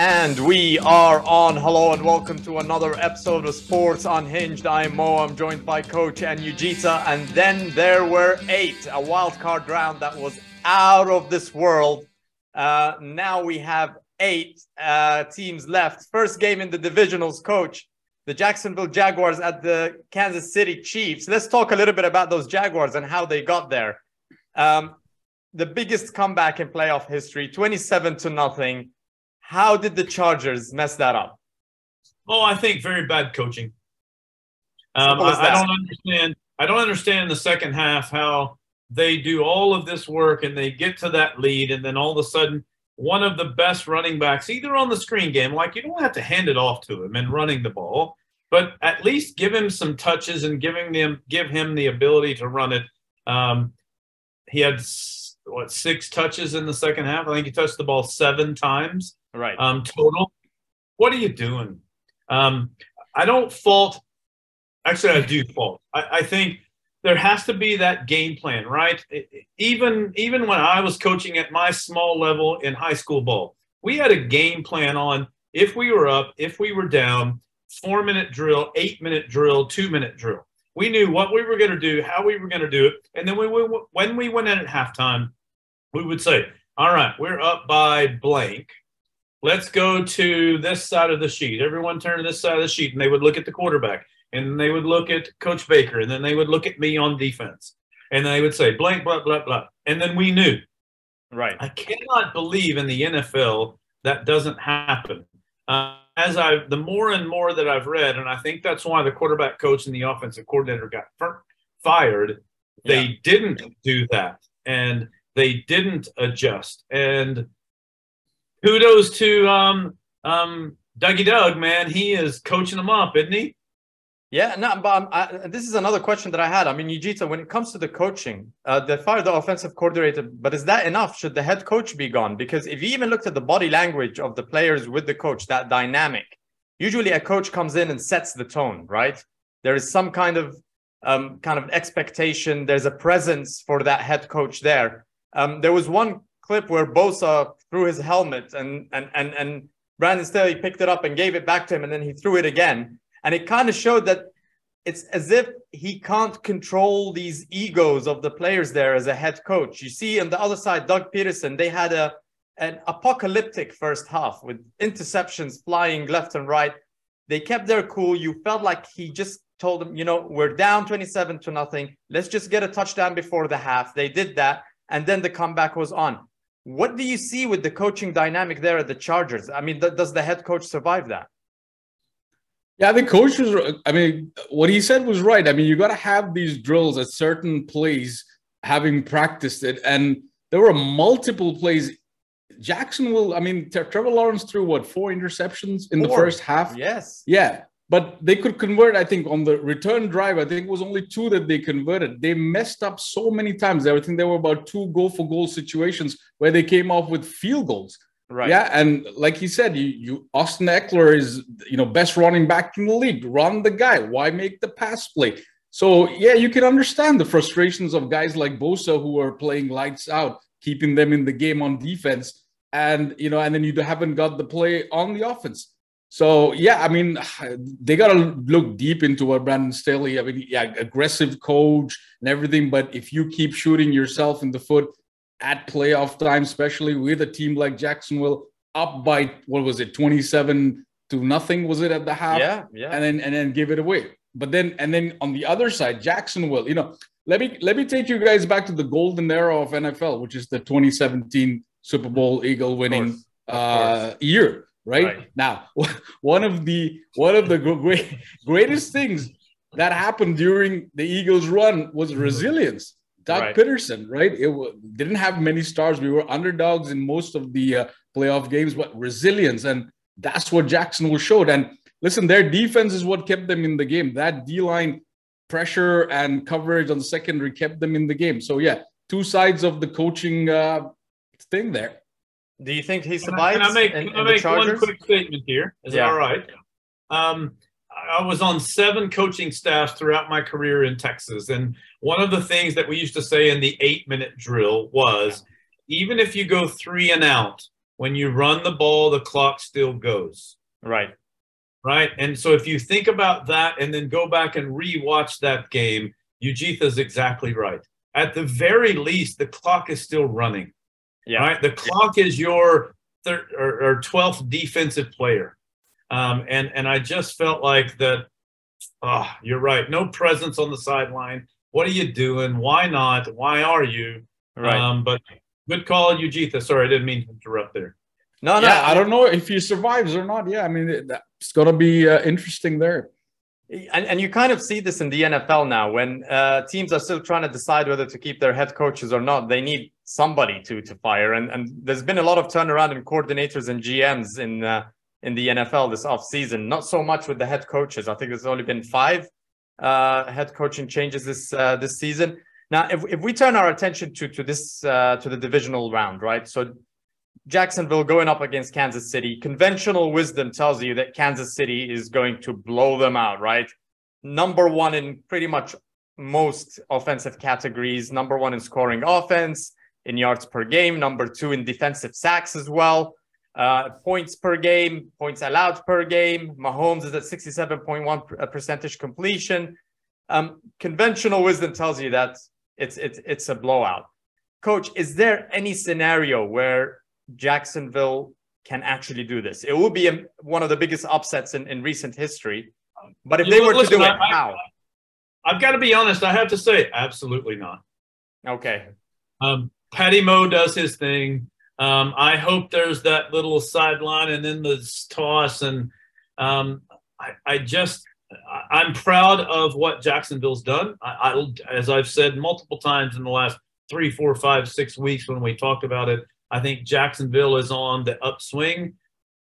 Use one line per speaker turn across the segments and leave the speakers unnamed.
And we are on. Hello and welcome to another episode of Sports Unhinged. I'm Mo. I'm joined by Coach and Yujita. And then there were eight, a wild card round that was out of this world. Uh, now we have eight uh, teams left. First game in the divisionals, Coach. The Jacksonville Jaguars at the Kansas City Chiefs. Let's talk a little bit about those Jaguars and how they got there. Um, the biggest comeback in playoff history, 27 to nothing how did the Chargers mess that up?
Oh, I think very bad coaching. Um, I, I, don't understand. I don't understand in the second half how they do all of this work and they get to that lead, and then all of a sudden, one of the best running backs, either on the screen game, like you don't have to hand it off to him and running the ball, but at least give him some touches and giving them give him the ability to run it. Um, he had what six touches in the second half. I think he touched the ball seven times.
Right.
Um, total. What are you doing? Um, I don't fault. Actually, I do fault. I, I think there has to be that game plan, right? Even even when I was coaching at my small level in high school ball, we had a game plan on if we were up, if we were down, four minute drill, eight minute drill, two minute drill. We knew what we were going to do, how we were going to do it, and then we, when we went in at halftime, we would say, "All right, we're up by blank let's go to this side of the sheet. Everyone turn to this side of the sheet, and they would look at the quarterback, and they would look at Coach Baker, and then they would look at me on defense, and they would say blank, blah, blah, blah. And then we knew.
Right.
I cannot believe in the NFL that doesn't happen. Uh, as I, the more and more that I've read, and I think that's why the quarterback coach and the offensive coordinator got fired. They yeah. didn't do that, and they didn't adjust, and kudos to um um Dougie Doug, man. He is coaching them up, isn't he?
Yeah, no, but um, I, this is another question that I had. I mean, Yujita, when it comes to the coaching, uh, they fired the offensive coordinator, but is that enough? Should the head coach be gone? Because if you even looked at the body language of the players with the coach, that dynamic, usually a coach comes in and sets the tone, right? There is some kind of um, kind of expectation. There's a presence for that head coach there. Um, there was one clip where Bosa threw his helmet and and and and Brandon Staley picked it up and gave it back to him, and then he threw it again. And it kind of showed that it's as if he can't control these egos of the players there as a head coach. You see, on the other side, Doug Pederson, they had a an apocalyptic first half with interceptions flying left and right. They kept their cool. You felt like he just told them, you know, we're down 27 to nothing. Let's just get a touchdown before the half. They did that. And then the comeback was on. What do you see with the coaching dynamic there at the Chargers? I mean, th- does the head coach survive that?
Yeah, the coach was. I mean, what he said was right. I mean, you got to have these drills at certain plays, having practiced it, and there were multiple plays. Jacksonville. I mean, Trevor Lawrence threw what four interceptions in four. the first half.
Yes.
Yeah, but they could convert i think on the return drive i think it was only two that they converted they messed up so many times i think there were about two goal for goal situations where they came off with field goals
right.
Yeah and like he said you, you austin Ekeler is you know best running back in the league. Run the guy. Why make the pass play? So yeah you can understand the frustrations of guys like bosa who are playing lights out keeping them in the game on defense and you know and then you haven't got the play on the offense. So yeah, I mean, they got to look deep into what Brandon Staley. I mean, yeah, aggressive coach and everything, but if you keep shooting yourself in the foot at playoff time, especially with a team like Jacksonville up by what was it, twenty-seven to nothing? Was it at the half?
Yeah, yeah.
And then and then give it away. But then and then on the other side, Jacksonville. You know, let me let me take you guys back to the golden era of NFL, which is the 2017 Super Bowl Eagle winning of of uh, year right? right? Now, one of the one of the great greatest things that happened during the Eagles' run was mm-hmm. resilience. Doug right. Pederson, right? It w- didn't have many stars. We were underdogs in most of the uh, playoff games, but resilience, and that's what Jacksonville showed. And listen, their defense is what kept them in the game. That D line pressure and coverage on the secondary kept them in the game. So yeah, two sides of the coaching uh, thing there.
Do you think he survives?
Can I, can I make, in, can I make one quick statement here? Is yeah. that all right? Um, I was on seven coaching staffs throughout my career in Texas. And one of the things that we used to say in the eight minute drill was even if you go three and out, when you run the ball, the clock still goes.
Right.
Right. And so if you think about that and then go back and re watch that game, Ujitha is exactly right. At the very least, the clock is still running. Yeah. Right. The clock yeah. is your third or, or 12th defensive player. Um, and and I just felt like that. Oh, you're right. No presence on the sideline. What are you doing? Why not? Why are you? Right. Um, but good call, Ujitha. Sorry, I didn't mean to interrupt there.
No, no. Yeah, I don't know if he survives or not. Yeah, I mean, it's going to be uh, interesting there.
And, and you kind of see this in the NFL now when uh, teams are still trying to decide whether to keep their head coaches or not. They need somebody to to fire, and and there's been a lot of turnaround in coordinators and GMs in uh, in the NFL this offseason. Not so much with the head coaches. I think there's only been five uh, head coaching changes this uh, this season. Now, if, if we turn our attention to to this uh, to the divisional round, right? So Jacksonville going up against Kansas City. Conventional wisdom tells you that Kansas City is going to blow them out, right? Number one in pretty much most offensive categories. Number one in scoring offense, in yards per game. Number two in defensive sacks as well uh, points per game, points allowed per game. Mahomes is at 67.1 percentage completion. Um, conventional wisdom tells you that it's it's it's a blowout. Coach, is there any scenario where Jacksonville can actually do this? It will be a, one of the biggest upsets in, in recent history. But if they were Listen, to do it, I, how?
I've got to be honest. I have to say, absolutely not.
Okay.
Um, Patty Moe does his thing. Um, I hope there's that little sideline and then the toss. And um, I, I, just, I'm proud of what Jacksonville's done. I, I, as I've said multiple times in the last three, four, five, six weeks when we talked about it, I think Jacksonville is on the upswing.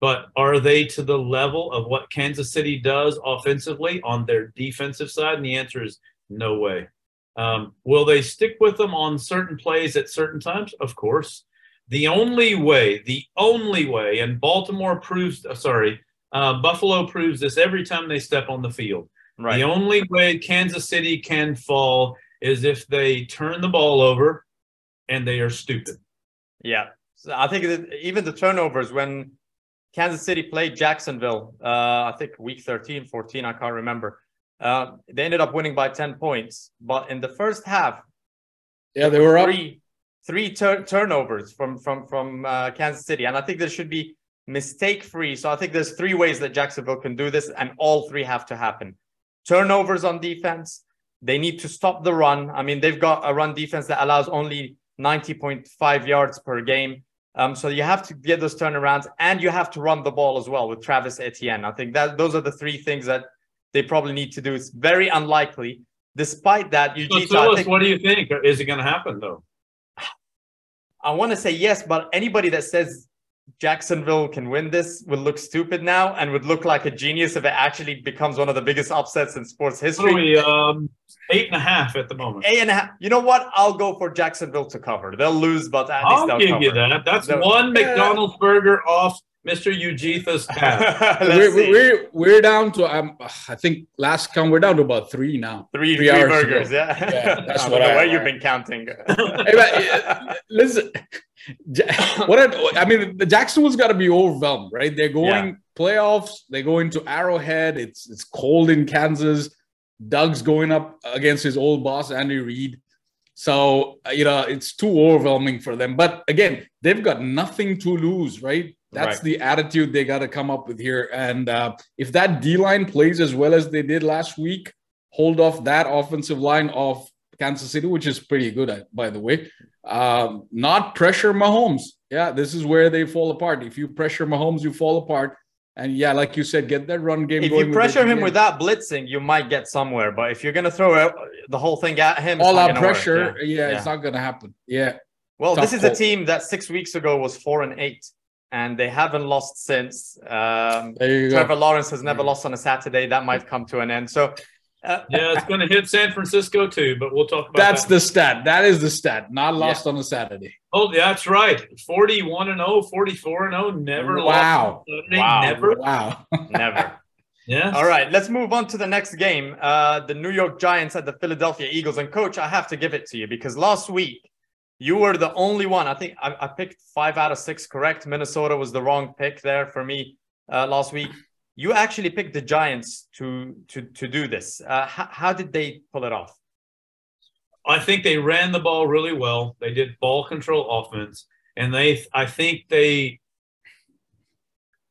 But are they to the level of what Kansas City does offensively on their defensive side? And the answer is no way. Um, will they stick with them on certain plays at certain times? Of course. The only way, the only way, and Baltimore proves, uh, sorry, uh, Buffalo proves this every time they step on the field. Right. The only way Kansas City can fall is if they turn the ball over and they are stupid.
Yeah. So I think that even the turnovers when Kansas City played Jacksonville, uh, I think week 13, 14, I can't remember. Uh, they ended up winning by 10 points. But in the first half,
yeah, they were
three, three tur- turnovers from from from uh, Kansas City, and I think there should be mistake free. So I think there's three ways that Jacksonville can do this, and all three have to happen. Turnovers on defense. They need to stop the run. I mean, they've got a run defense that allows only 90.5 yards per game. Um, so you have to get those turnarounds, and you have to run the ball as well with Travis Etienne. I think that those are the three things that they probably need to do. It's very unlikely. Despite that, you.
So tell us, think, what do you think? Is it going to happen though?
I want to say yes, but anybody that says Jacksonville can win this would look stupid now and would look like a genius if it actually becomes one of the biggest upsets in sports history.
We, um, eight and a half at the moment.
Eight and a half. You know what? I'll go for Jacksonville to cover. They'll lose, but at I'll
least they'll give cover. you that. That's one McDonald's burger off Mr. Ujitha's
we're, we're, we're down to um, I think last count we're down to about three now.
Three, three, three burgers, ago. yeah. yeah. That's what I, you've been counting. hey,
but, listen, what I, I mean, the Jacksonville's got to be overwhelmed, right? They're going yeah. playoffs. They go into Arrowhead. It's it's cold in Kansas. Doug's going up against his old boss Andy Reid. So you know it's too overwhelming for them. But again, they've got nothing to lose, right? That's right. the attitude they got to come up with here. And uh, if that D line plays as well as they did last week, hold off that offensive line of Kansas City, which is pretty good, uh, by the way. Um, not pressure Mahomes. Yeah, this is where they fall apart. If you pressure Mahomes, you fall apart. And yeah, like you said, get that run game.
If you pressure him without blitzing, you might get somewhere. But if you're going to throw the whole thing at him,
all out pressure, yeah. Yeah, yeah. it's not going to happen. Yeah.
Well, Tough this is a team that six weeks ago was four and eight and they haven't lost since. Um, Trevor go. Lawrence has never lost on a Saturday. That might come to an end. So.
Uh, yeah, it's going to hit San Francisco too, but we'll talk about
That's
that.
the stat. That is the stat. Not lost yeah. on a Saturday.
Oh, that's right. 41 and 0, 44 and 0, never
wow.
lost. Wow.
Never.
Wow.
never.
Yeah.
All right, let's move on to the next game. Uh, the New York Giants at the Philadelphia Eagles. And coach, I have to give it to you because last week you were the only one. I think I, I picked five out of six correct. Minnesota was the wrong pick there for me uh, last week. You actually picked the Giants to to to do this. Uh, how, how did they pull it off?
I think they ran the ball really well. They did ball control offense, and they I think they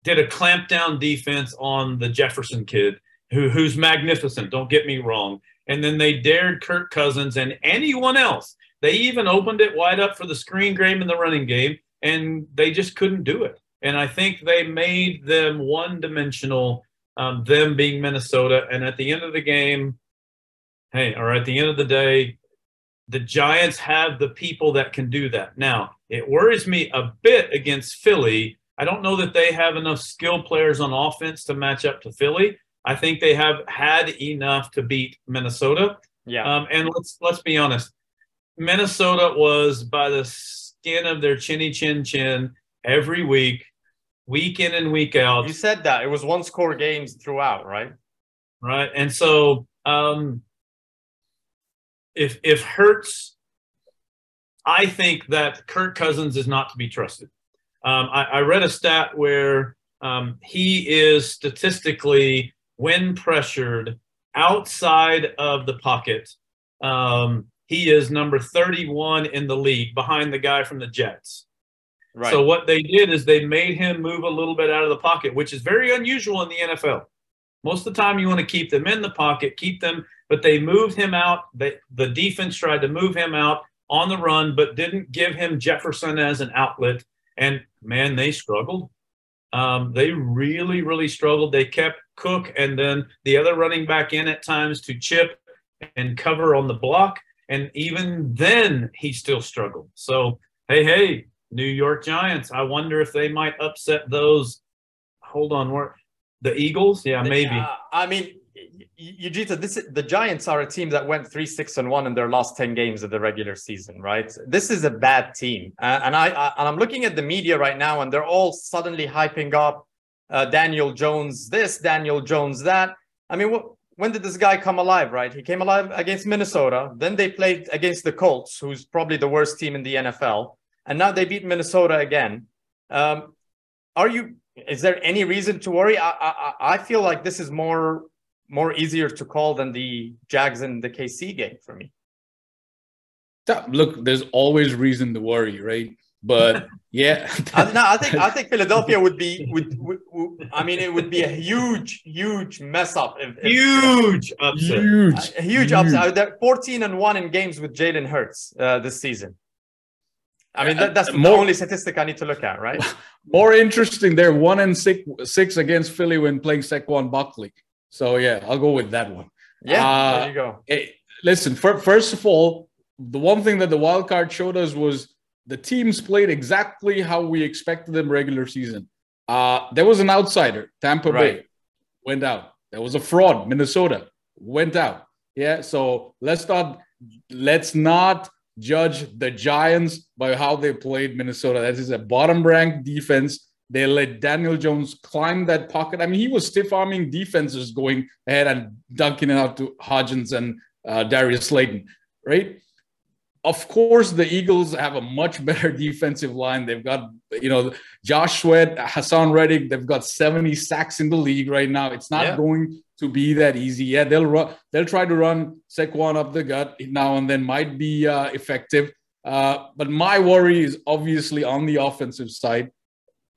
did a clamp down defense on the Jefferson kid, who who's magnificent. Don't get me wrong. And then they dared Kirk Cousins and anyone else. They even opened it wide up for the screen game and the running game, and they just couldn't do it. And I think they made them one dimensional, um, them being Minnesota. And at the end of the game, hey, or at the end of the day, the Giants have the people that can do that. Now, it worries me a bit against Philly. I don't know that they have enough skill players on offense to match up to Philly. I think they have had enough to beat Minnesota.
Yeah.
Um, and let's let's be honest. Minnesota was by the skin of their chinny chin chin every week, week in and week out.
You said that it was one score games throughout, right?
Right. And so um, if if Hurts, I think that Kirk Cousins is not to be trusted. Um, I, I, read a stat where um, he is statistically, when pressured outside of the pocket, um, he is number 31 in the league behind the guy from the Jets. Right. So what they did is they made him move a little bit out of the pocket, which is very unusual in the NFL. Most of the time, you want to keep them in the pocket, keep them, but they moved him out. They, the defense tried to move him out on the run, but didn't give him Jefferson as an outlet. And man, they struggled. Um, they really, really struggled. They kept Cook and then the other running back in at times to chip and cover on the block. And even then, he still struggled. So, hey, hey, New York Giants, I wonder if they might upset those. Hold on, where the Eagles? Yeah, maybe. Uh,
I mean, Yujita, this is, the Giants are a team that went three, six, and one in their last ten games of the regular season, right? This is a bad team, uh, and I, I and I'm looking at the media right now, and they're all suddenly hyping up uh, Daniel Jones this, Daniel Jones that. I mean, what, when did this guy come alive? Right, he came alive against Minnesota. Then they played against the Colts, who's probably the worst team in the NFL, and now they beat Minnesota again. Um, are you? Is there any reason to worry? I, I I feel like this is more more easier to call than the Jags and the KC game for me.
Look, there's always reason to worry, right? But yeah,
I, no, I think I think Philadelphia would be would, would, would, I mean it would be a huge huge mess up.
If, if, huge upset.
Huge, a, a huge, huge, upset. They're 14 and one in games with Jalen Hurts uh, this season. I mean, that, that's uh, more, the only statistic I need to look at, right?
More interesting, they're one and six, six against Philly when playing Saquon Barkley. So yeah, I'll go with that one.
Yeah, uh, there you go.
Hey, listen, for, first of all, the one thing that the wild card showed us was the teams played exactly how we expected them regular season. Uh, there was an outsider, Tampa right. Bay, went out. There was a fraud, Minnesota went out. Yeah, so let's not let's not judge the Giants by how they played Minnesota. That is a bottom ranked defense they let Daniel Jones climb that pocket. I mean, he was stiff arming defenses going ahead and dunking it out to Hodgins and uh, Darius Slayton, right? Of course, the Eagles have a much better defensive line. They've got, you know, Josh Sweat, Haason Reddick. They've got 70 sacks in the league right now. It's not yeah. going to be that easy. Yeah, they'll run. They'll try to run Saquon up the gut now and then. Might be uh, effective. Uh, but my worry is obviously on the offensive side.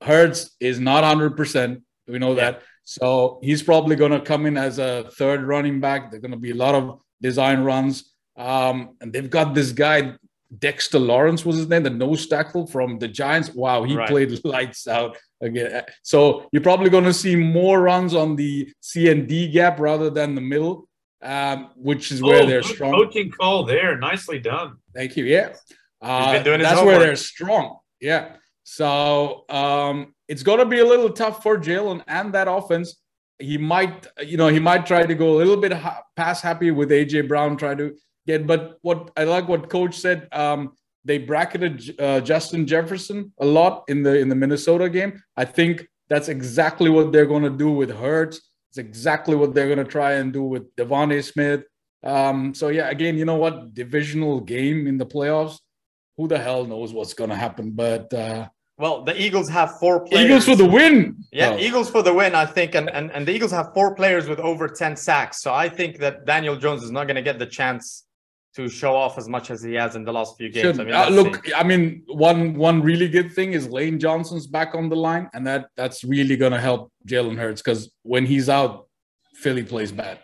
Hurts is not 100%. We know yeah. that. So he's probably going to come in as a third running back. There's going to be a lot of design runs. Um, and they've got this guy, Dexter Lawrence was his name, the nose tackle from the Giants. Wow, he right. played lights out again. So you're probably going to see more runs on the C and D gap rather than the middle, um, which is where oh, they're strong.
Coaching call there, nicely done.
Thank you. Yeah, uh, that's where they're strong. Yeah. So um, it's going to be a little tough for Jalen and that offense. He might, you know, he might try to go a little bit ha- pass happy with AJ Brown, try to get. But what I like what Coach said. Um, they bracketed uh, Justin Jefferson a lot in the in the Minnesota game. I think that's exactly what they're going to do with Hurts. It's exactly what they're going to try and do with DeVonta Smith. Um, so yeah, again, you know what? Divisional game in the playoffs. Who the hell knows what's going to happen? But uh,
well, the Eagles have four players.
Eagles for the win.
Yeah, oh. Eagles for the win, I think. And, and and the Eagles have four players with over 10 sacks. So I think that Daniel Jones is not going to get the chance to show off as much as he has in the last few games.
I mean, uh, look, see. I mean, one one really good thing is Lane Johnson's back on the line, and that that's really going to help Jalen Hurts because when he's out, Philly plays bad.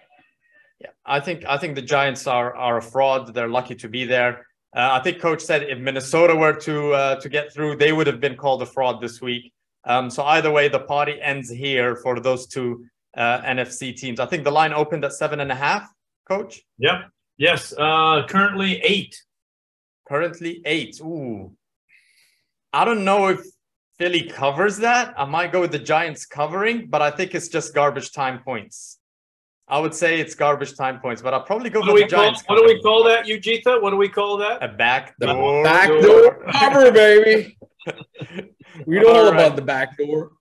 Yeah, I think I think the Giants are are a fraud. They're lucky to be there. Uh, I think coach said if Minnesota were to uh, to get through, they would have been called a fraud this week. Um, so either way, the party ends here for those two uh, NFC teams. I think the line opened at seven and a half. Coach.
Yep. Yes. Uh, currently eight.
Currently eight. Ooh. I don't know if Philly covers that. I might go with the Giants covering, but I think it's just garbage time points. I would say it's garbage time points, but I'll probably go what
with the Giants. Call, what do we call that, Ujita? What do we call that?
A back
door. back door cover, baby. we know all, all right. about the back door.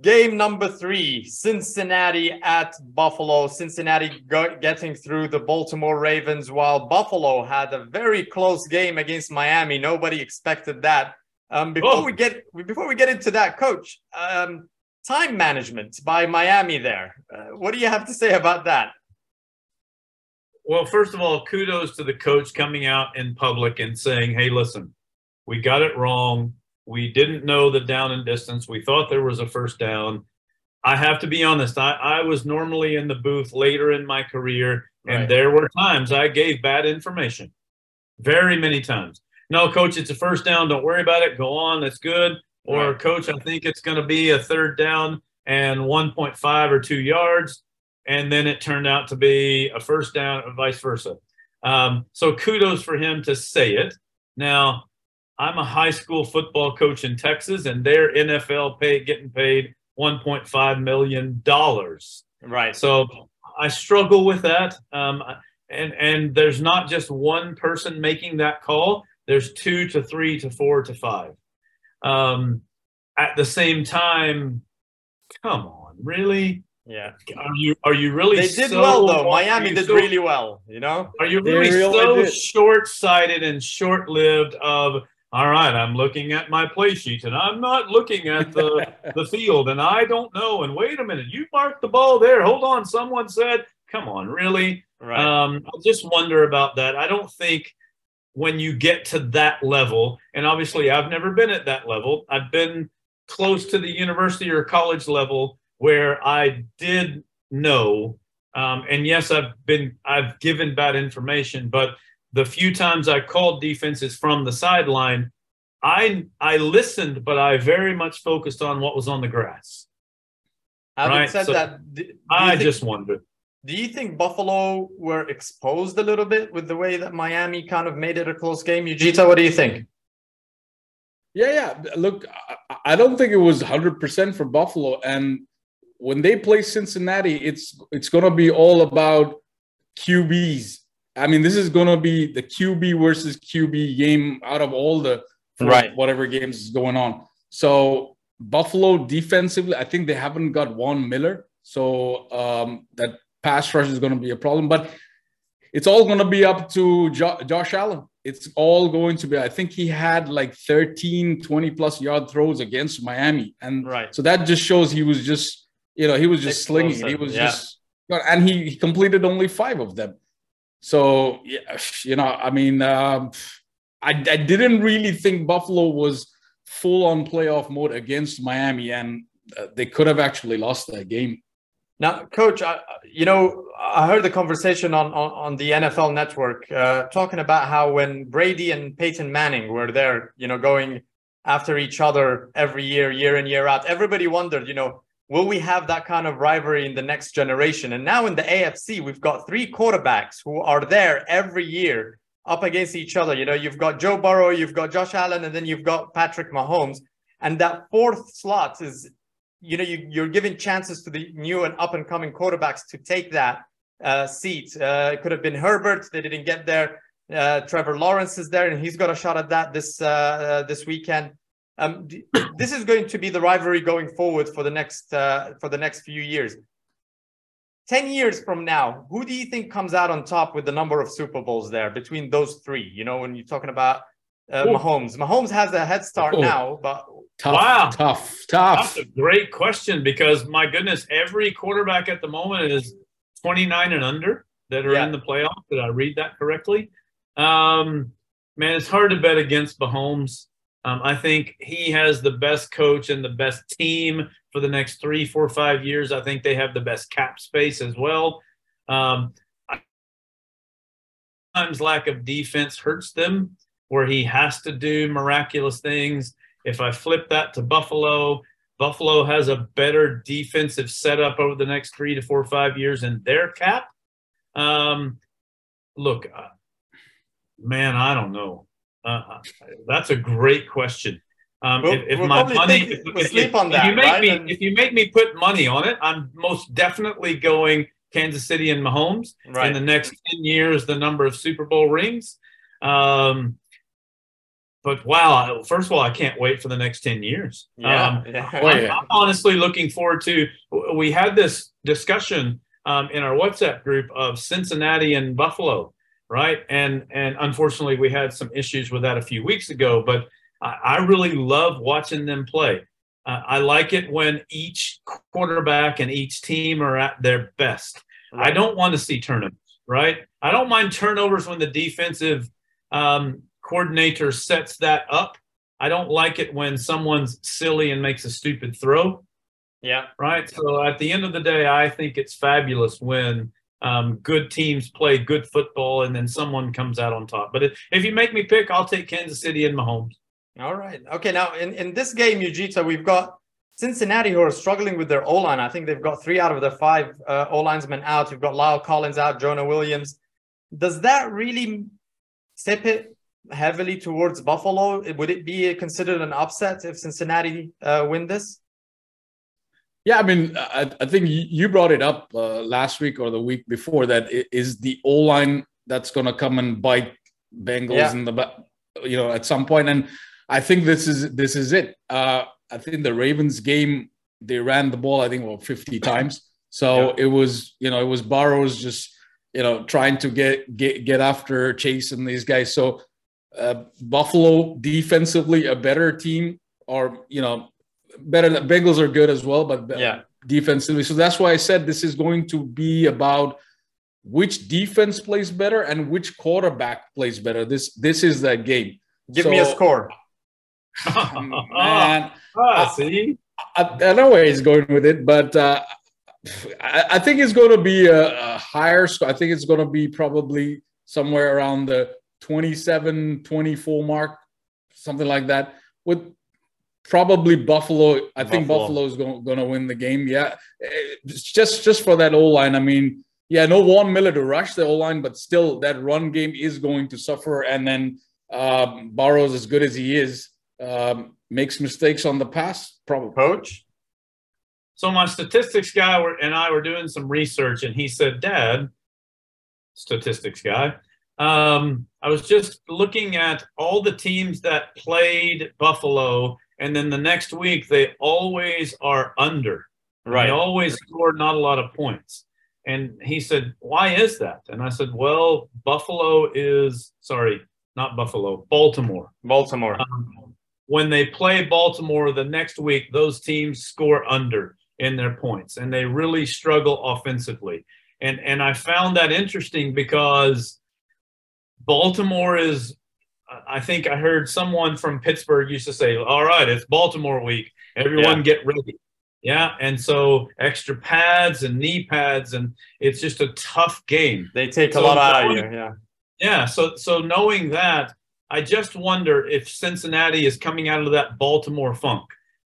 Game number three Cincinnati at Buffalo. Cincinnati getting through the Baltimore Ravens, while Buffalo had a very close game against Miami. Nobody expected that. Um, before oh. we get before we get into that, coach, um, time management by Miami there. Uh, what do you have to say about that?
Well, first of all, kudos to the coach coming out in public and saying, hey, listen, we got it wrong. We didn't know the down and distance. We thought there was a first down. I have to be honest, I, I was normally in the booth later in my career, and right. there were times I gave bad information. Very many times. No, coach, it's a first down. Don't worry about it. Go on. That's good. Or, right. coach, I think it's going to be a third down and 1.5 or two yards. And then it turned out to be a first down, or vice versa. Um, so kudos for him to say it. Now, I'm a high school football coach in Texas, and they're NFL pay getting paid 1.5 million dollars.
Right.
So I struggle with that. Um, and and there's not just one person making that call. There's two to three to four to five. Um, at the same time, come on, really?
Yeah.
Are you are you really?
They did so, well though. Miami did so, really well. You know.
Are you really, really so short sighted and short lived? Of all right, I'm looking at my play sheet and I'm not looking at the the field and I don't know. And wait a minute, you marked the ball there. Hold on, someone said, "Come on, really?"
Right.
Um, I just wonder about that. I don't think when you get to that level, and obviously I've never been at that level. I've been close to the university or college level where I did know, um, and yes, I've been I've given bad information, but the few times I called defenses from the sideline, I I listened, but I very much focused on what was on the grass.
Having right? said so that,
do, do I think, just wondered.
Do you think Buffalo were exposed a little bit with the way that Miami kind of made it a close game? Ujita, what do you think?
Yeah, yeah. Look, I don't think it was 100% for Buffalo. And when they play Cincinnati, it's it's going to be all about QBs. I mean, this is going to be the QB versus QB game out of all the
right
whatever games is going on. So Buffalo defensively, I think they haven't got Von Miller. So um, that pass rush is going to be a problem. But it's all going to be up to jo- Josh Allen. It's all going to be, I think he had like 13, 20 plus yard throws against Miami. And
right.
so that just shows he was just, you know, he was just Explosive. slinging. He was yeah. just, and he, he, completed only five of them. So, you know, I mean, um, I, I didn't really think Buffalo was full on playoff mode against Miami, and uh, they could have actually lost that game.
Now, coach, I, you know, I heard the conversation on, on, on the NFL network uh, talking about how when Brady and Peyton Manning were there, you know, going after each other every year, year in, year out, everybody wondered, you know, will we have that kind of rivalry in the next generation? And now in the AFC, we've got three quarterbacks who are there every year up against each other. You know, you've got Joe Burrow, you've got Josh Allen, and then you've got Patrick Mahomes. And that fourth slot is you know, you, you're giving chances to the new and up and coming quarterbacks to take that uh, seat. Uh, it could have been Herbert. They didn't get there. Uh, Trevor Lawrence is there, and he's got a shot at that this uh, uh, this weekend. Um, this is going to be the rivalry going forward for the next uh, for the next few years. 10 years from now, who do you think comes out on top with the number of Super Bowls there between those three? You know, when you're talking about uh, Mahomes, Mahomes has a head start now, but
Tough,
Wow.
tough, tough.
That's a great question because my goodness, every quarterback at the moment is 29 and under that are
Yeah.
in the playoffs. Did I read that correctly? Um, man, it's hard to bet against Mahomes. Um, I think he has the best coach and the best team for the next three, four, five years. I think they have the best cap space as well. Um, sometimes lack of defense hurts them, where he has to do miraculous things. If I flip that to Buffalo, Buffalo has a better defensive setup over the next three to four five years in their cap. Um, look, uh, man, I don't know. Uh, huh. that's a great question. Um,
We'll-
if, if
we'll
my money, if,
we'll
if-
sleep
if-
that,
you make
right?
me,
And-
if you make me put money on it, I'm most definitely going Kansas City and Mahomes in
right.
the next 10 years the number of Super Bowl rings. Um, but wow, first of all, I can't wait for the next 10 years.
yeah,
Um, I'm. I'm honestly looking forward to. We had this discussion um, in our WhatsApp group of Cincinnati and Buffalo, right? And and unfortunately, we had some issues with that a few weeks ago. But I, I really love watching them play. Uh, I like it when each quarterback and each team are at their best. I don't want to see turnovers, right? I don't mind turnovers when the defensive um, coordinator sets that up. I don't like it when someone's silly and makes a stupid throw,
Yeah.
right? So at the end of the day, I think it's fabulous when um, good teams play good football and then someone comes out on top. But if, if you make me pick, I'll take Kansas City and Mahomes.
All right. Okay. Now, in, in this game, Yujita, we've got Cincinnati who are struggling with their O line. I think they've got three out of their five uh, O linesmen out. You've got La'el Collins out, Jonah Williams. Does that really tip it heavily towards Buffalo? Would it be considered an upset if Cincinnati uh, win this?
Yeah, I mean, I, I think you brought it up uh, last week or the week before that it is the O line that's going to come and bite Bengals
Yeah.
in the back, you know, at some point. And I think this is this is it. Uh, I think the Ravens game they ran the ball I think about 50 times. So
Yeah.
it was you know it was Burrows just you know trying to get get get after Chase and these guys. So uh, Buffalo defensively a better team, or you know better. Bengals are good as well, but
Yeah.
defensively. So that's why I said this is going to be about which defense plays better and which quarterback plays better. This this is that game.
Give me a score.
Man,
ah, see?
I, I know where he's going with it, but uh, I, I think it's going to be a, a higher score. I think it's going to be probably somewhere around the 27, 24 mark, something like that. With probably Buffalo, I think
Buffalo.
Buffalo is going, going to win the game. Yeah, It's just just for that O line. I mean, yeah, no Von Miller to rush the O line, but still that run game is going to suffer. And then um, Burrows, as good as he is, um, makes mistakes on the pass. Probably.
Coach?
So my statistics guy were, and I were doing some research, and he said, "Dad, statistics guy, um, I was just looking at all the teams that played Buffalo, and then the next week they always are under.
Right.
They always score not a lot of points." And he said, "Why is that?" And I said, "Well, Buffalo is sorry, not Buffalo, Baltimore."
Baltimore.
Um, when they play Baltimore the next week, those teams score under in their points and they really struggle offensively. And and I found that interesting because Baltimore is I think I heard someone from Pittsburgh used to say, "All right, it's Baltimore week. Everyone
Yeah.
get ready." Yeah, and so extra pads and knee pads and it's just a tough game.
They take a lot out of you. Yeah.
Yeah, so so knowing that, I just wonder if Cincinnati is coming out of that Baltimore funk.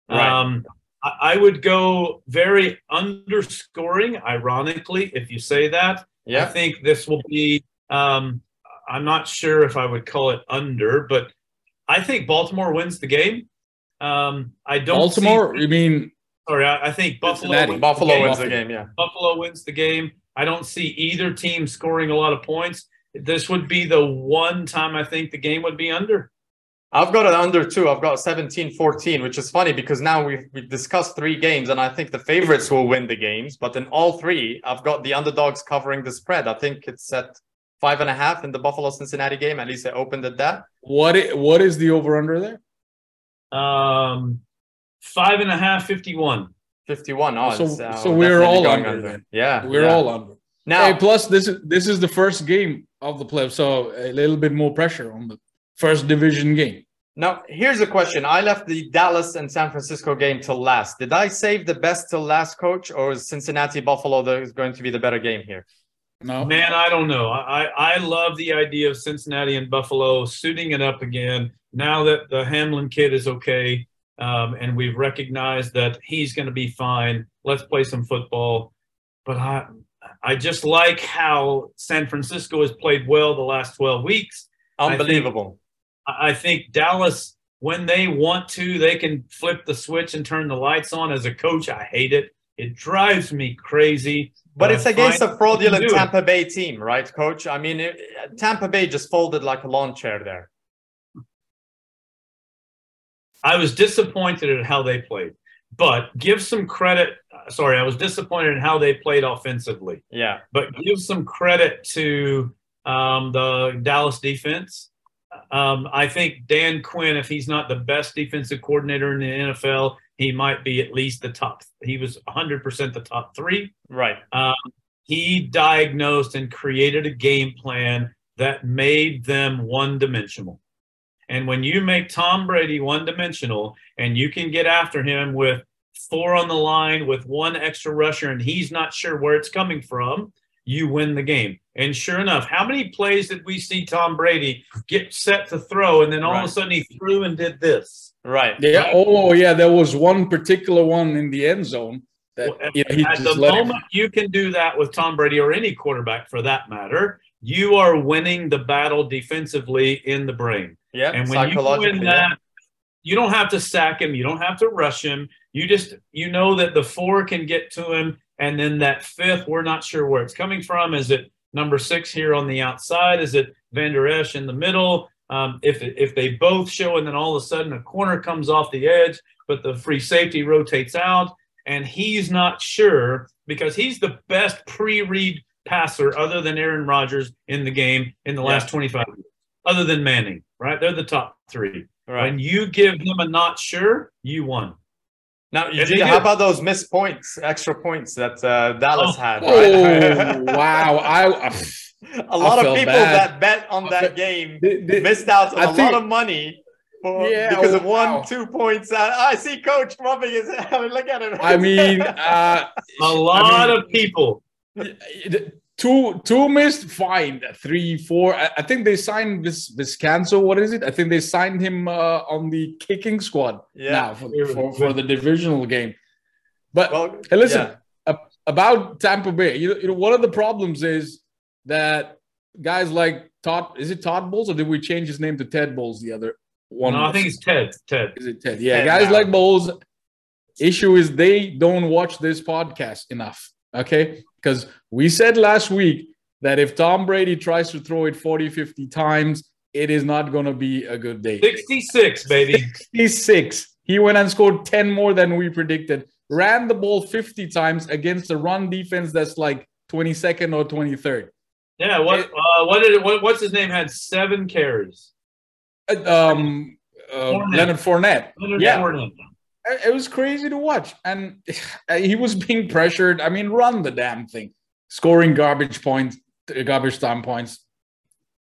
Right.
Um, I, I would go very underscoring, ironically, if you say that.
Yeah.
I think this will be. Um, I'm not sure if I would call it under, but I think Baltimore wins the game. Um, I don't.
Baltimore,
See,
you mean
sorry, I, I think Buffalo.
Cincinnati.
Wins
Buffalo
the game.
wins the game. Yeah.
Buffalo wins the game. I don't see either team scoring a lot of points. This would be the one time I think the game would be under.
I've got an under two. I've got 17 14, which is funny because now we've, we've discussed three games and I think the favorites will win the games. But in all three, I've got the underdogs covering the spread. I think it's at five and a half in the Buffalo Cincinnati game. At least I opened at that.
What is, what is the over under there?
Um, five and a half, 51.
51 odds.
So, uh, so we're all under, under.
Yeah.
We're
yeah.
all under. Now, hey, plus this is this is the first game of the playoffs, so a little bit more pressure on the first division game.
Now, here's a question. I left the Dallas and San Francisco game till last. Did I save the best till last, coach, or is Cincinnati Buffalo the, is going to be the better game here?
No, man, I don't know. I, I love the idea of Cincinnati and Buffalo suiting it up again. Now that the Hamlin kid is okay, um, and we've recognized that he's going to be fine. Let's play some football. But I, I just like how San Francisco has played well the last 12 weeks.
Unbelievable.
I think Dallas, when they want to, they can flip the switch and turn the lights on. As a coach, I hate it. It drives me crazy.
But, it's against a fraudulent Tampa Bay team, right, coach? I mean, it, Tampa Bay just folded like a lawn chair there.
I was disappointed at how they played, but give some credit. Sorry, I was disappointed in how they played offensively.
Yeah.
But give some credit to um, the Dallas defense. Um, I think Dan Quinn, if he's not the best defensive coordinator in the NFL, he might be at least the top. He was 100% the top three.
Right.
Um, he diagnosed and created a game plan that made them one dimensional. And when you make Tom Brady one dimensional and you can get after him with four on the line with one extra rusher and he's not sure where it's coming from, you win the game. And sure enough, how many plays did we see Tom Brady get set to throw and then all right. of a sudden he threw and did this?
Right.
Yeah. Oh, yeah. There was one particular one in the end zone. That,
well, you know, at the moment you can do that with Tom Brady or any quarterback for that matter, you are winning the battle defensively in the brain.
Yeah.
And when you win that, you don't have to sack him. You don't have to rush him. You just you know that the four can get to him, and then that fifth, we're not sure where it's coming from. Is it number six here on the outside? Is it Vander Esch in the middle? Um, if if they both show, and then all of a sudden a corner comes off the edge, but the free safety rotates out, and he's not sure because he's the best pre-read passer other than Aaron Rodgers in the game in the yeah. last 25 years, other than Manning, right? They're the top three. Right. When you give him a not sure, you won.
Now, Eugene, how about those missed points, extra points that uh, Dallas
oh.
had?
Right? Oh, wow. I,
a lot of people bad. that bet on that game the, the, missed out on I a think, lot of money for, yeah, because of one, wow. two points. Uh, I see Coach rubbing his head. Look at him.
I mean, uh,
a lot I mean, of people
two two missed? Fine. Three four. I, I think they signed this this cancel what is it? I think they signed him uh, on the kicking squad yeah. now for, for, for, the divisional game. But well, hey, listen yeah. about tampa bay you know, you know one of the problems is that guys like todd is it todd bowles or did we change his name to ted bowles the other
one? No, i think it's ted ted.
Is it ted? Yeah ted guys now. like bowles issue is they don't watch this podcast enough okay because we said last week that if Tom Brady tries to throw it 40, 50 times, it is not going to be a good day.
66, baby.
66. He went and scored 10 more than we predicted. Ran the ball 50 times against a run defense that's like 22nd or 23rd.
Yeah, what uh, what did what, what's his name had seven carries?
Uh, um uh, Fournette. Leonard Fournette.
Leonard yeah. Fournette
it was crazy to watch. And he was being pressured. I mean, run the damn thing, scoring garbage points, garbage time points.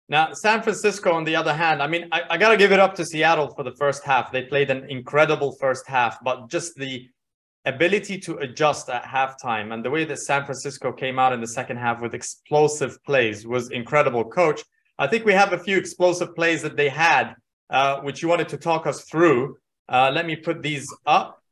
Now, San Francisco, on the other hand, I mean, I, I got to give it up to Seattle for the first half. They played an incredible first half, but just the ability to adjust at halftime and the way that San Francisco came out in the second half with explosive plays was incredible. Coach, I think we have a few explosive plays that they had, uh, which you wanted to talk us through. Uh, let me put these up.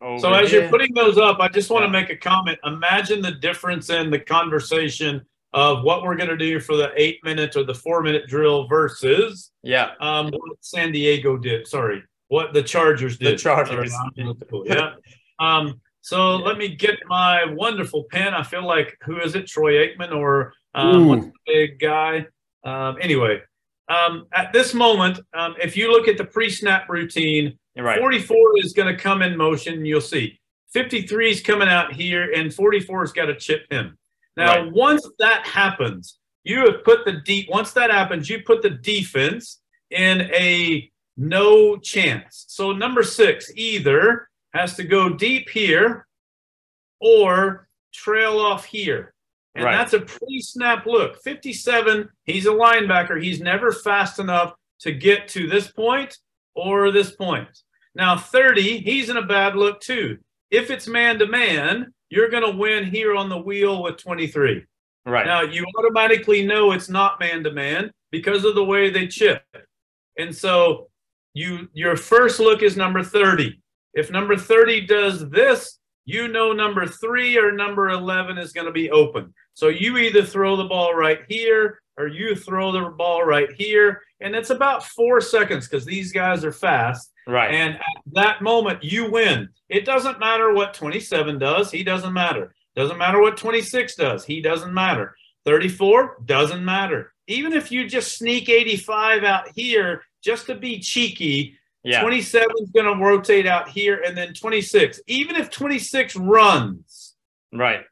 so as here. you're putting those up, I just want to make a comment. Imagine the difference in the conversation of what we're going to do for the eight minute or the four minute drill versus
yeah
um, what San Diego did. Sorry, what the Chargers did.
The Chargers.
yeah. Um, so yeah. let me get my wonderful pen. I feel like who is it? Troy Aikman or um, what's the big guy? Um, anyway, um, at this moment, um, if you look at the pre-snap routine,
Right.
44 is going to come in motion. You'll see 53 is coming out here, and 44 has got to chip him. Now,
Right.
once that happens, you have put the deep. Once that happens, you put the defense in a no chance. So number six either has to go deep here or trail off here. And
Right.
that's a pre-snap look. 57, he's a linebacker. He's never fast enough to get to this point or this point. Now 30, he's in a bad look too. If it's man to man, you're going to win here on the wheel with 23.
Right.
Now you automatically know it's not man to man because of the way they chip. And so you your first look is number 30. If number 30 does this, you know number 3 or number 11 is going to be open. So you either throw the ball right here or you throw the ball right here and it's about 4 seconds cuz these guys are fast
right.
and at that moment, you win. It doesn't matter what 27 does. He doesn't matter. Doesn't matter what 26 does. He doesn't matter. 34 doesn't matter. Even if you just sneak 85 out here just to be cheeky,
yeah.
27 is going to rotate out here and then 26. Even if 26 runs,
right.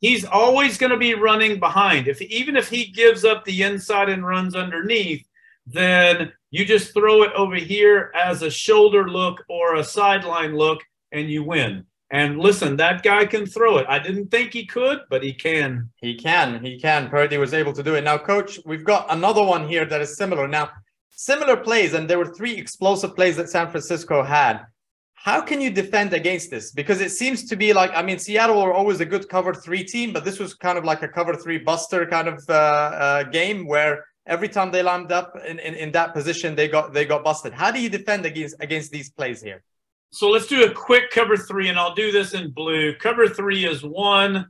He's always going to be running behind. If even if he gives up the inside and runs underneath, then you just throw it over here as a shoulder look or a sideline look and you win. And listen, that guy can throw it. I didn't think he could, but he can.
He can. He can. Purdy was able to do it. Now, coach, we've got another one here that is similar. Now, similar plays, and there were three explosive plays that San Francisco had. How can you defend against this? Because it seems to be like, I mean, Seattle were always a good cover three team, but this was kind of like a cover three buster kind of uh, uh, game where every time they lined up in, in, in that position, they got they got busted. How do you defend against against these plays here?
So let's do a quick cover three, and I'll do this in blue. Cover three is one,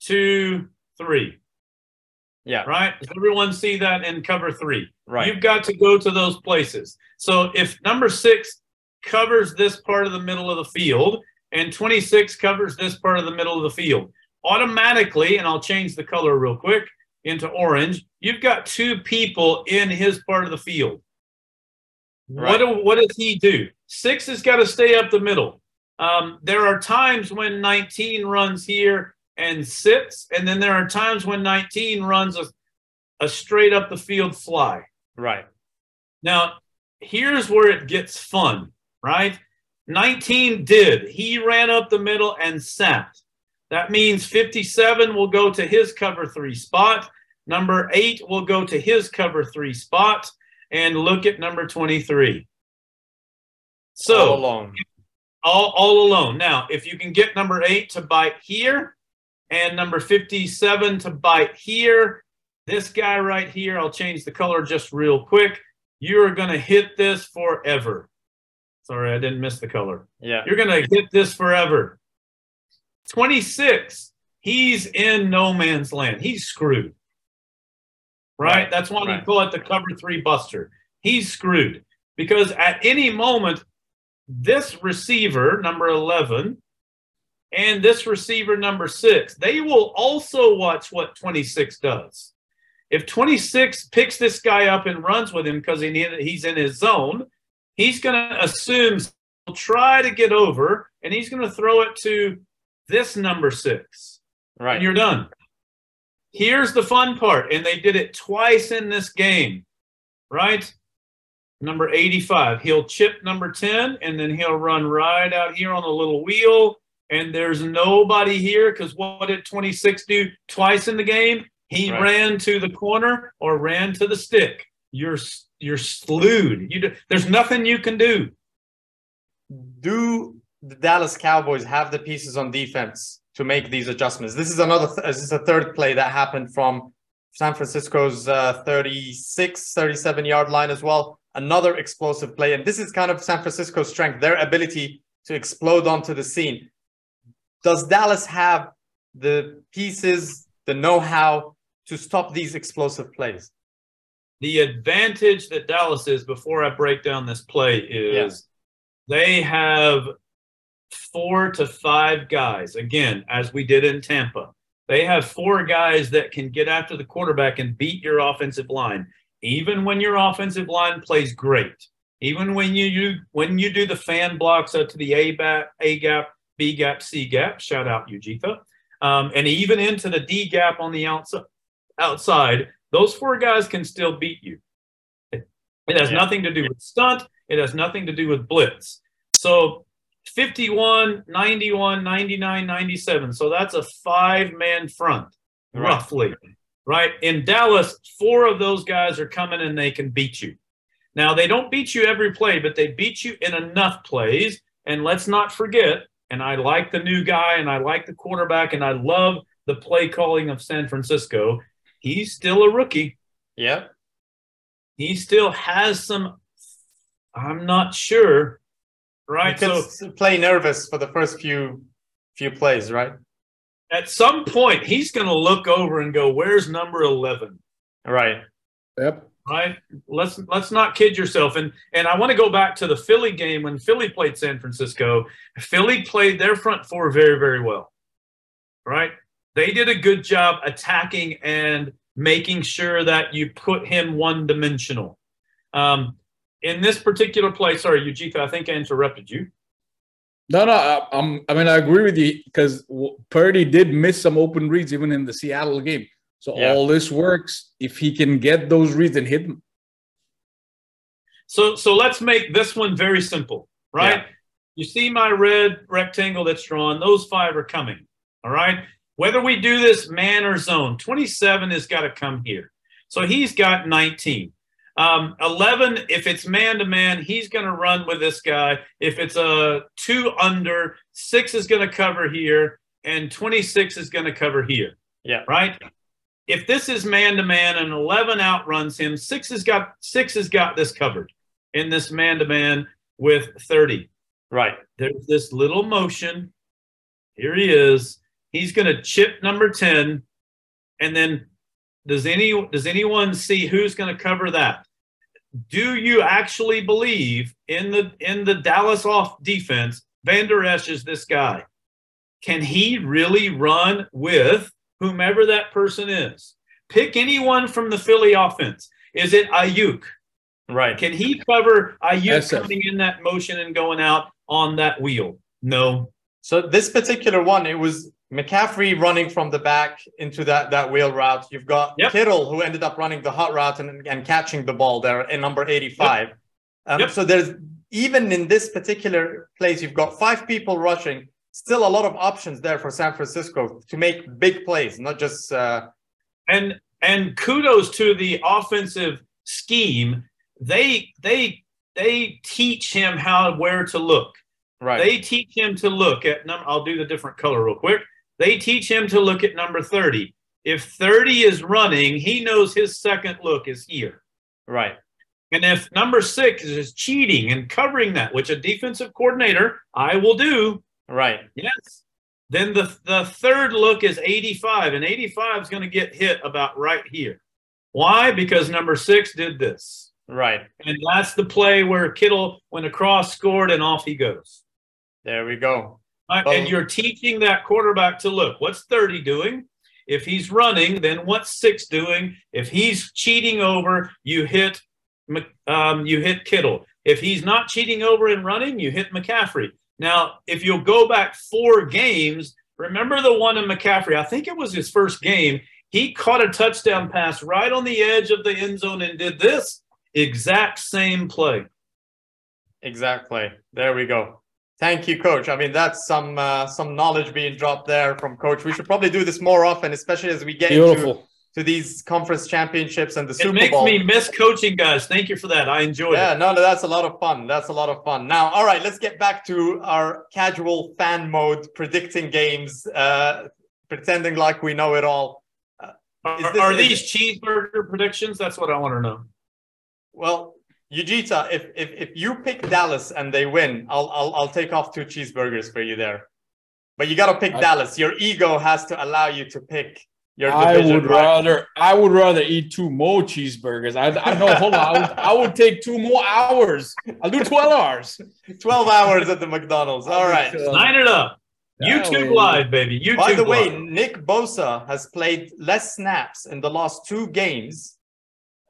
two, three.
Yeah.
Right? Does everyone see that in cover three?
Right.
You've got to go to those places. So if number six covers this part of the middle of the field and 26 covers this part of the middle of the field, automatically, and I'll change the color real quick into orange, you've got two people in his part of the field.
Right.
What, do, what does he do? Six has got to stay up the middle. Um, there are times when 19 runs here and sits, and then there are times when 19 runs a, a straight up the field fly.
Right.
Now, here's where it gets fun, right? 19 did. He ran up the middle and sat. That means 57 will go to his cover three spot. Number eight will go to his cover three spot. And look at number 23. So,
All along.
all, all alone. Now, if you can get number eight to bite here and number 57 to bite here, this guy right here, I'll change the color just real quick. You're going to hit this forever. Sorry, I didn't miss the color.
Yeah.
You're going to hit this forever. 26, he's in no man's land. He's screwed. Right?
Right,
That's why
right.
they call it the cover three buster. He's screwed because at any moment, this receiver, number 11, and this receiver, number six, they will also watch what 26 does. If 26 picks this guy up and runs with him because he he's in his zone, he's going to assume he'll try to get over and he's going to throw it to this number six.
Right.
And you're done. Here's the fun part, and they did it twice in this game, right? Number 85. He'll chip number 10, and then he'll run right out here on a little wheel. And there's nobody here because what did 26 do twice in the game? He
Right.
ran to the corner or ran to the stick. You're you're slewed. You do, there's nothing you can do.
do the Dallas Cowboys have the pieces on defense to make these adjustments? This is another, th- this is a third play that happened from San Francisco's uh, 36, 37 yard line as well. Another explosive play. And this is kind of San Francisco's strength, their ability to explode onto the scene. Does Dallas have the pieces, the know how to stop these explosive plays?
The advantage that Dallas is before I break down this play is they have four to five guys. Again, as we did in Tampa, they have four guys that can get after the quarterback and beat your offensive line. even when your offensive line plays great, even when you do, when you do the fan blocks out to the A gap, A gap, B gap, C gap, shout out Ujitha, um, and even into the D gap on the outside, outside, those four guys can still beat you. It, has yeah. nothing to do with stunt. It has nothing to do with blitz. So 51, 91, 99, 97. So that's a five man front, right. roughly. Right. In Dallas, four of those guys are coming and they can beat you. Now, they don't beat you every play, but they beat you in enough plays. And let's not forget, and I like the new guy and I like the quarterback and I love the play calling of San Francisco. He's still a rookie.
Yeah.
He still has some, I'm not sure right?
so play nervous for the first few few plays, right?
At some point, he's going to look over and go, "Where's number 11?
Right.
Yep.
Right. Let's let's not kid yourself. And and I want to go back to the Philly game when Philly played San Francisco. Philly played their front four very very well. Right. They did a good job attacking and making sure that you put him one dimensional. Um, in this particular play, sorry, Ujitha, I think I interrupted you.
No, no, I, I'm, I mean, I agree with you because Purdy did miss some open reads even in the Seattle game. So yeah. all this works if he can get those reads and hit them.
So, so let's make this one very simple, right? Yeah. You see my red rectangle that's drawn; those five are coming. All right. Whether we do this man or zone, 27 has got to come here. So he's got 19. Um, 11, if it's man to man, he's going to run with this guy. If it's a two under, six is going to cover here, and 26 is going to cover here.
Yeah.
Right. If this is man to man and 11 outruns him, six has got six has got this covered in this man to man with 30.
Right.
There's this little motion. Here he is. He's going to chip number 10. And then does any does anyone see who's going to cover that? do you actually believe in the in the Dallas off defense? Vander Esch is this guy. Can he really run with whomever that person is? Pick anyone from the Philly offense. Is it Aiyuk?
Right.
Can he cover Aiyuk coming in that motion and going out on that wheel? No.
So this particular one, it was McCaffrey running from the back into that that wheel route. You've got yep. Kittle who ended up running the hot route and, and catching the ball there in number 85. Yep. Um, yep. So there's even in this particular place, you've got five people rushing. Still a lot of options there for San Francisco to make big plays, not just. Uh...
And and kudos to the offensive scheme. They they they teach him how where to look.
Right.
They teach him to look at. I'll do the different color real quick they teach him to look at number 30. If 30 is running, he knows his second look is here.
Right.
And if number six is cheating and covering that, which a defensive coordinator, I will do.
Right.
Yes. Then the, the third look is 85, and 85 is going to get hit about right here. Why? Because number six did this.
Right.
And that's the play where Kittle went across, scored, and off he goes.
There we go.
Uh, and you're teaching that quarterback to look what's 30 doing? If he's running, then what's six doing? If he's cheating over, you hit um, you hit Kittle. If he's not cheating over and running, you hit McCaffrey. Now, if you'll go back four games, remember the one in McCaffrey? I think it was his first game. He caught a touchdown pass right on the edge of the end zone and did this exact same play.
Exactly. There we go. Thank you, Coach. I mean, that's some uh, some knowledge being dropped there from Coach. We should probably do this more often, especially as we get Beautiful. into to these conference championships and the
it
Super
Bowl. It makes me miss coaching, guys. Thank you for that. I enjoy
yeah,
it.
Yeah, no, no, that's a lot of fun. That's a lot of fun. Now, all right, let's get back to our casual fan mode, predicting games, uh, pretending like we know it all.
Uh, are, this, are these cheeseburger predictions? That's what I want to know.
Well, Ujita, if, if if you pick Dallas and they win, I'll I'll I'll take off two cheeseburgers for you there. But you got to pick I, Dallas. Your ego has to allow you to pick your
division. I would rather I would rather eat two more cheeseburgers. I I know. hold on. I would, I would take two more hours. I'll do twelve hours.
Twelve hours at the McDonald's. All right,
line it up. YouTube live, baby. YouTube.
By the
live.
way, Nick Bosa has played less snaps in the last two games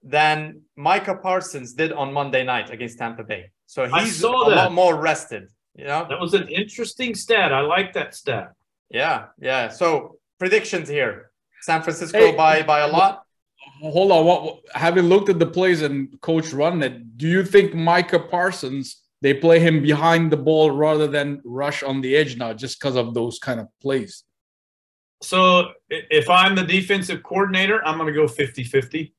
than Micah Parsons did on Monday night against Tampa Bay. So
I
he's a
saw that.
lot more rested. You know?
That was an interesting stat. I like that stat.
Yeah, yeah. So predictions here: San Francisco
Hey,
by by a lot.
Hold on. What, what- having looked at the plays and coach run it, do you think Micah Parsons they play him behind the ball rather than rush on the edge now, just because of those kind of plays?
So if I'm the defensive coordinator, I'm going to go 50 50.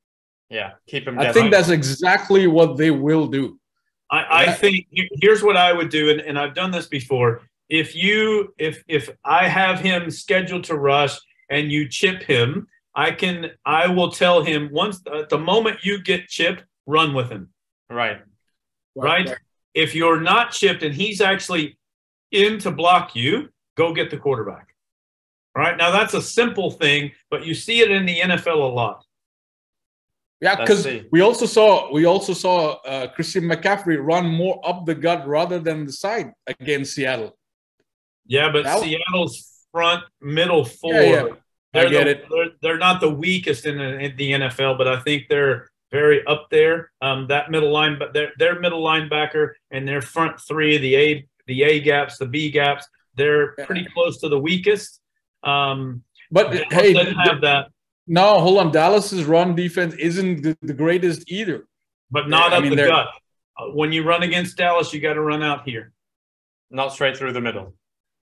Yeah, keep him.
I
guessing.
think that's exactly what they will do.
I, I think here's what I would do, and, and I've done this before. If you if if I have him scheduled to rush and you chip him, I can I will tell him once at the moment you get chipped, run with him.
right.
Right? If you're not chipped and he's actually in to block you, go get the quarterback. All right. Now that's a simple thing, but you see it in the NFL a lot.
Yeah, because we also saw we also saw uh, Christian McCaffrey run more up the gut rather than the side against Seattle.
Yeah, but
That-
Seattle's front middle four.
Yeah, yeah. I
They're
get
the-
it.
They're, they're not the weakest in the, in the NFL, but I think they're very up there. Um, that middle line, but their their middle linebacker and their front three, the A the A gaps, the B gaps, they're pretty close to the weakest. Um,
But hey,
have that,
no, hold on. Dallas's run defense isn't the, the greatest either.
but not
I
up
mean,
the gut. Uh, when you run against Dallas, you got to run out here.
Not straight through the middle.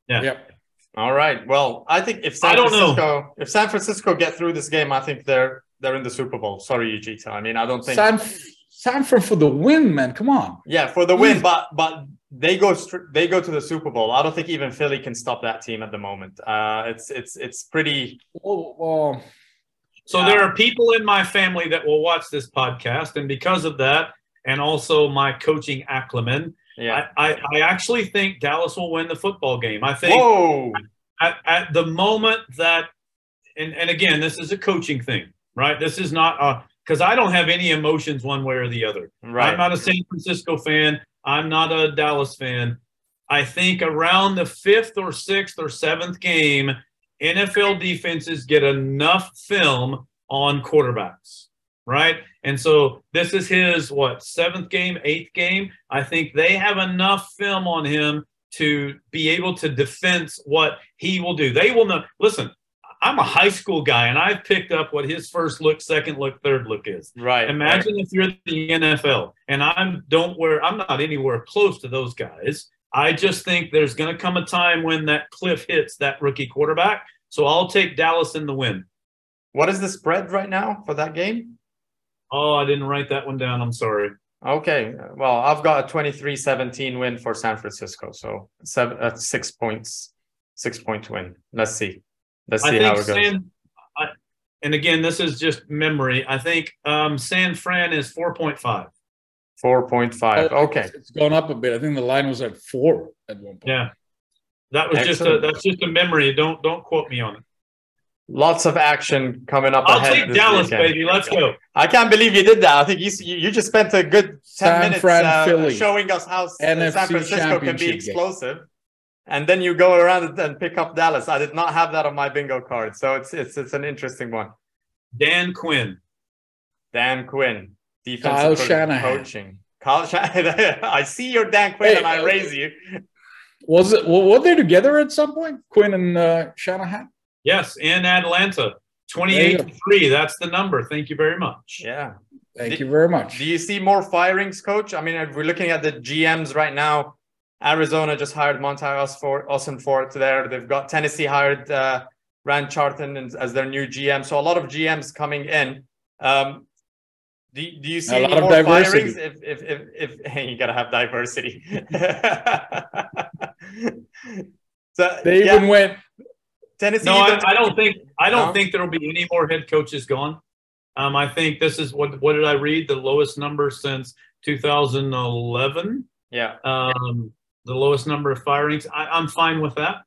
Yeah.
Yep.
All right. Well, I think if San
I don't know.
Francisco if San Francisco get through this game, I think they're they're in the Super Bowl. Sorry, Ujita. I mean, I don't think.
San Sanford for the win, man. Come on.
yeah, for the win, but but they go str- they go to the Super Bowl. I don't think even Philly can stop that team at the moment. Uh, it's it's it's pretty.
Oh, well,
So
Yeah.
there are people in my family that will watch this podcast, and because of that, and also my coaching acumen,
Yeah.
I, I, I actually think Dallas will win the football game. I think
Whoa.
at, at the moment that, and, and again, this is a coaching thing, right? This is not a because I don't have any emotions one way or the other.
Right.
I'm not a San Francisco fan. I'm not a Dallas fan. I think around the fifth or sixth or seventh game, NFL defenses get enough film on quarterbacks, right? And so this is his what seventh game, eighth game. I think they have enough film on him to be able to defense what he will do. They will know. Listen, I'm a high school guy, and I've picked up what his first look, second look, third look is.
right.
Imagine if you're the NFL and I'm don't wear I'm not anywhere close to those guys. I just think there's going to come a time when that cliff hits that rookie quarterback. So I'll take Dallas in the win.
What is the spread right now for that game?
Oh, I didn't write that one down. I'm sorry.
Okay. Well, I've got a 23-17 win for San Francisco. So seven, uh, six points, six point win. Let's see. Let's see how it goes.
San I, and again, this is just memory. I think um, San Fran is 4.5.
4.5.
Oh,
Okay.
It's gone up a bit. I think the line was at four at one point.
Yeah. That was just a that's just a memory. Don't don't quote me on it.
Lots of action coming up
I'll
ahead.
take Dallas,
weekend.
baby. Let's go.
I can't believe you did that. I think you you you just spent a good 10
San
minutes
Fran,
uh,
Philly.
showing us how
NFC
San Francisco can
championship
be
game.
explosive. And then you go around and pick up Dallas. I did not have that on my bingo card. So it's it's it's an interesting one.
Dan Quinn.
Dan Quinn, defensive
Kyle
co-
Shanahan.
coaching. Kyle Shanahan. I see your Dan Quinn
Hey,
and I
uh,
raise you.
Was it? Were were they together at some point? Quinn and uh, Shanahan.
Yes, in Atlanta.
twenty-eight
to three. That's the number. Thank you very much.
Yeah.
Thank
Did-
you very much.
Do you see more firings, coach? I mean, we're looking at the GMs right now. Arizona just hired Monty Osfort, Ossenfort there. They've got Tennessee hired uh, Ran Carthon as- as their new GM. So a lot of GMs coming in. Um, do, do you see
A
any
lot of
more
diversity.
firings? If if if, if hey, you gotta have diversity. so
They
yeah,
even went.
Tennessee.
No, I, I don't think I don't
No?
think there'll be any more head coaches gone. Um, I think this is what what did I read? The lowest number since 2011.
yeah.
Um, the lowest number of firings. I, I'm fine with that.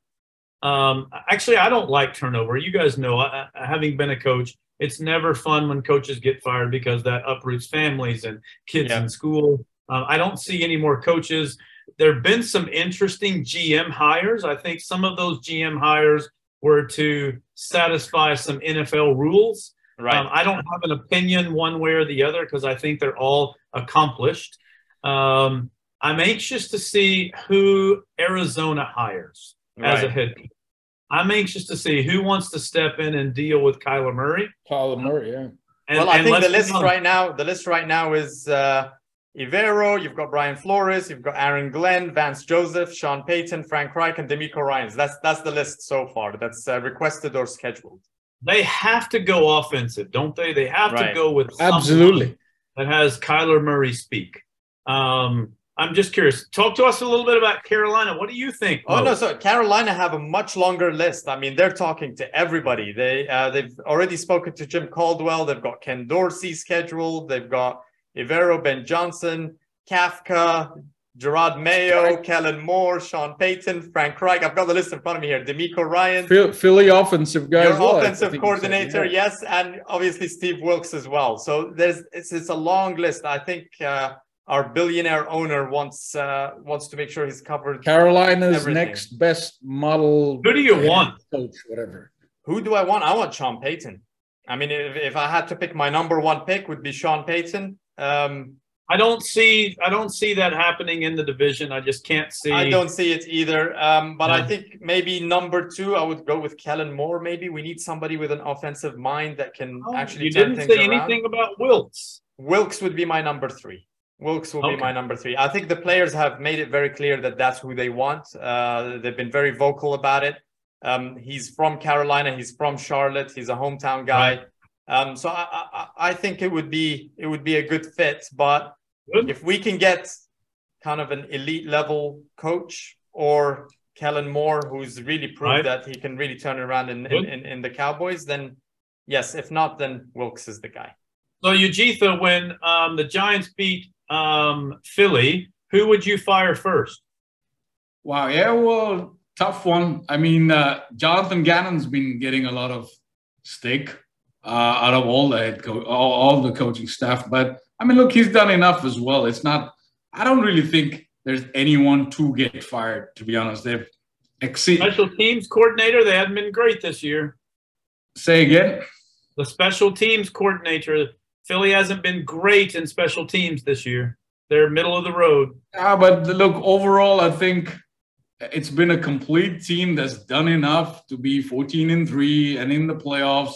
Um, actually, I don't like turnover. You guys know, I, I, having been a coach, it's never fun when coaches get fired because that uproots families and kids
Yeah.
in school. Um, I don't see any more coaches. There have been some interesting GM hires. I think some of those GM hires were to satisfy some NFL rules.
Right.
Um, I don't have an opinion one way or the other because I think they're all accomplished. Um, I'm anxious to see who Arizona hires as a head coach. I'm anxious to see who wants to step in and deal with Kyler Murray.
Kyler Murray, yeah.
And,
well, I
and
think the list
honest,
right now, the list right now is uh, Evero, you've got Brian Flores, you've got Aaron Glenn, Vance Joseph, Sean Payton, Frank Reich, and DeMeco Ryans. That's that's the list so far. That's uh, requested or scheduled.
they have to go offensive, don't they? They have to go with
Absolutely.
that has Kyler Murray speak. Um, I'm just curious. Talk to us a little bit about Carolina. What do you think?
Oh
Mo?
no, so Carolina have a much longer list. I mean, they're talking to everybody. They uh, they've already spoken to Jim Caldwell. They've got Ken Dorsey scheduled. They've got Evero, Ben Johnson, Kafka, Jerod Mayo, Kellen Moore, Sean Payton, Frank Reich. I've got the list in front of me here. DeMeco Ryan,
Phil- Philly offensive guy.
your
as well,
offensive
think said,
coordinator,
yeah.
yes, and obviously Steve Wilks as well. So there's it's, it's a long list. I think uh, our billionaire owner wants uh, wants to make sure he's covered.
Carolina's
Everything.
next best model.
Who do you want?
Coach, whatever.
Who do I want? I want Sean Payton. I mean, if, if I had to pick my number one pick, would be Sean Payton. Um,
I don't see. I don't see that happening in the division. I just can't see.
I don't see it either. Um, but I think maybe number two, I would go with Kellen Moore. Maybe we need somebody with an offensive mind that can
Oh,
actually
you didn't
things
say
around.
anything about Wilks.
Wilks would be my number three. Wilks will be my number three. I think the players have made it very clear that that's who they want. Uh, they've been very vocal about it. Um, he's from Carolina. He's from Charlotte. He's a hometown guy. Um, so I, I, I think it would be it would be a good fit. But
Good.
if we can get kind of an elite level coach or Kellen Moore, who's really proved
Right.
that he can really turn it around in, in, in, in the Cowboys, then yes. If not, then Wilks is the guy.
So Ujitha, when um, the Giants beat um, Philly, who would you fire first?
Wow. Yeah. Well, tough one. I mean, uh, Jonathan Gannon's been getting a lot of stick uh, out of all the head coach, all, all the coaching staff. But I mean, look, he's done enough as well. It's not. I don't really think there's anyone to get fired. To be honest, they've exceed.
Special teams coordinator. They haven't been great this year.
Say again.
The special teams coordinator. Philly hasn't been great in special teams this year. They're middle of the road.
Yeah, but look, overall, I think it's been a complete team that's done enough to be 14 and three and in the playoffs.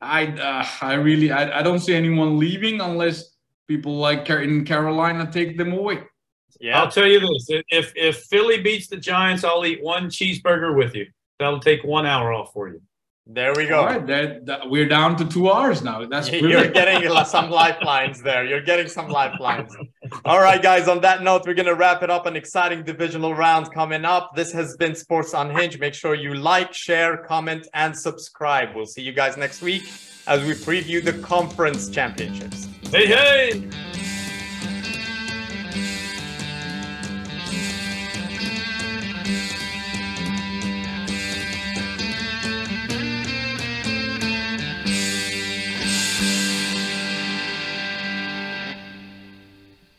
I uh, I really I, I don't see anyone leaving unless people like in Carolina take them away.
Yeah.
I'll tell you this: if if Philly beats the Giants, I'll eat one cheeseburger with you. That'll take one hour off for you.
There we go.
All right, that, that- we're down to two hours now. That's
You're getting uh, some lifelines there. You're getting some lifelines. All right, guys. On that note, we're going to wrap it up. An exciting divisional round coming up. This has been Sports Unhinged. Make sure you like, share, comment, and subscribe. We'll see you guys next week as we preview the conference championships.
Hey, hey!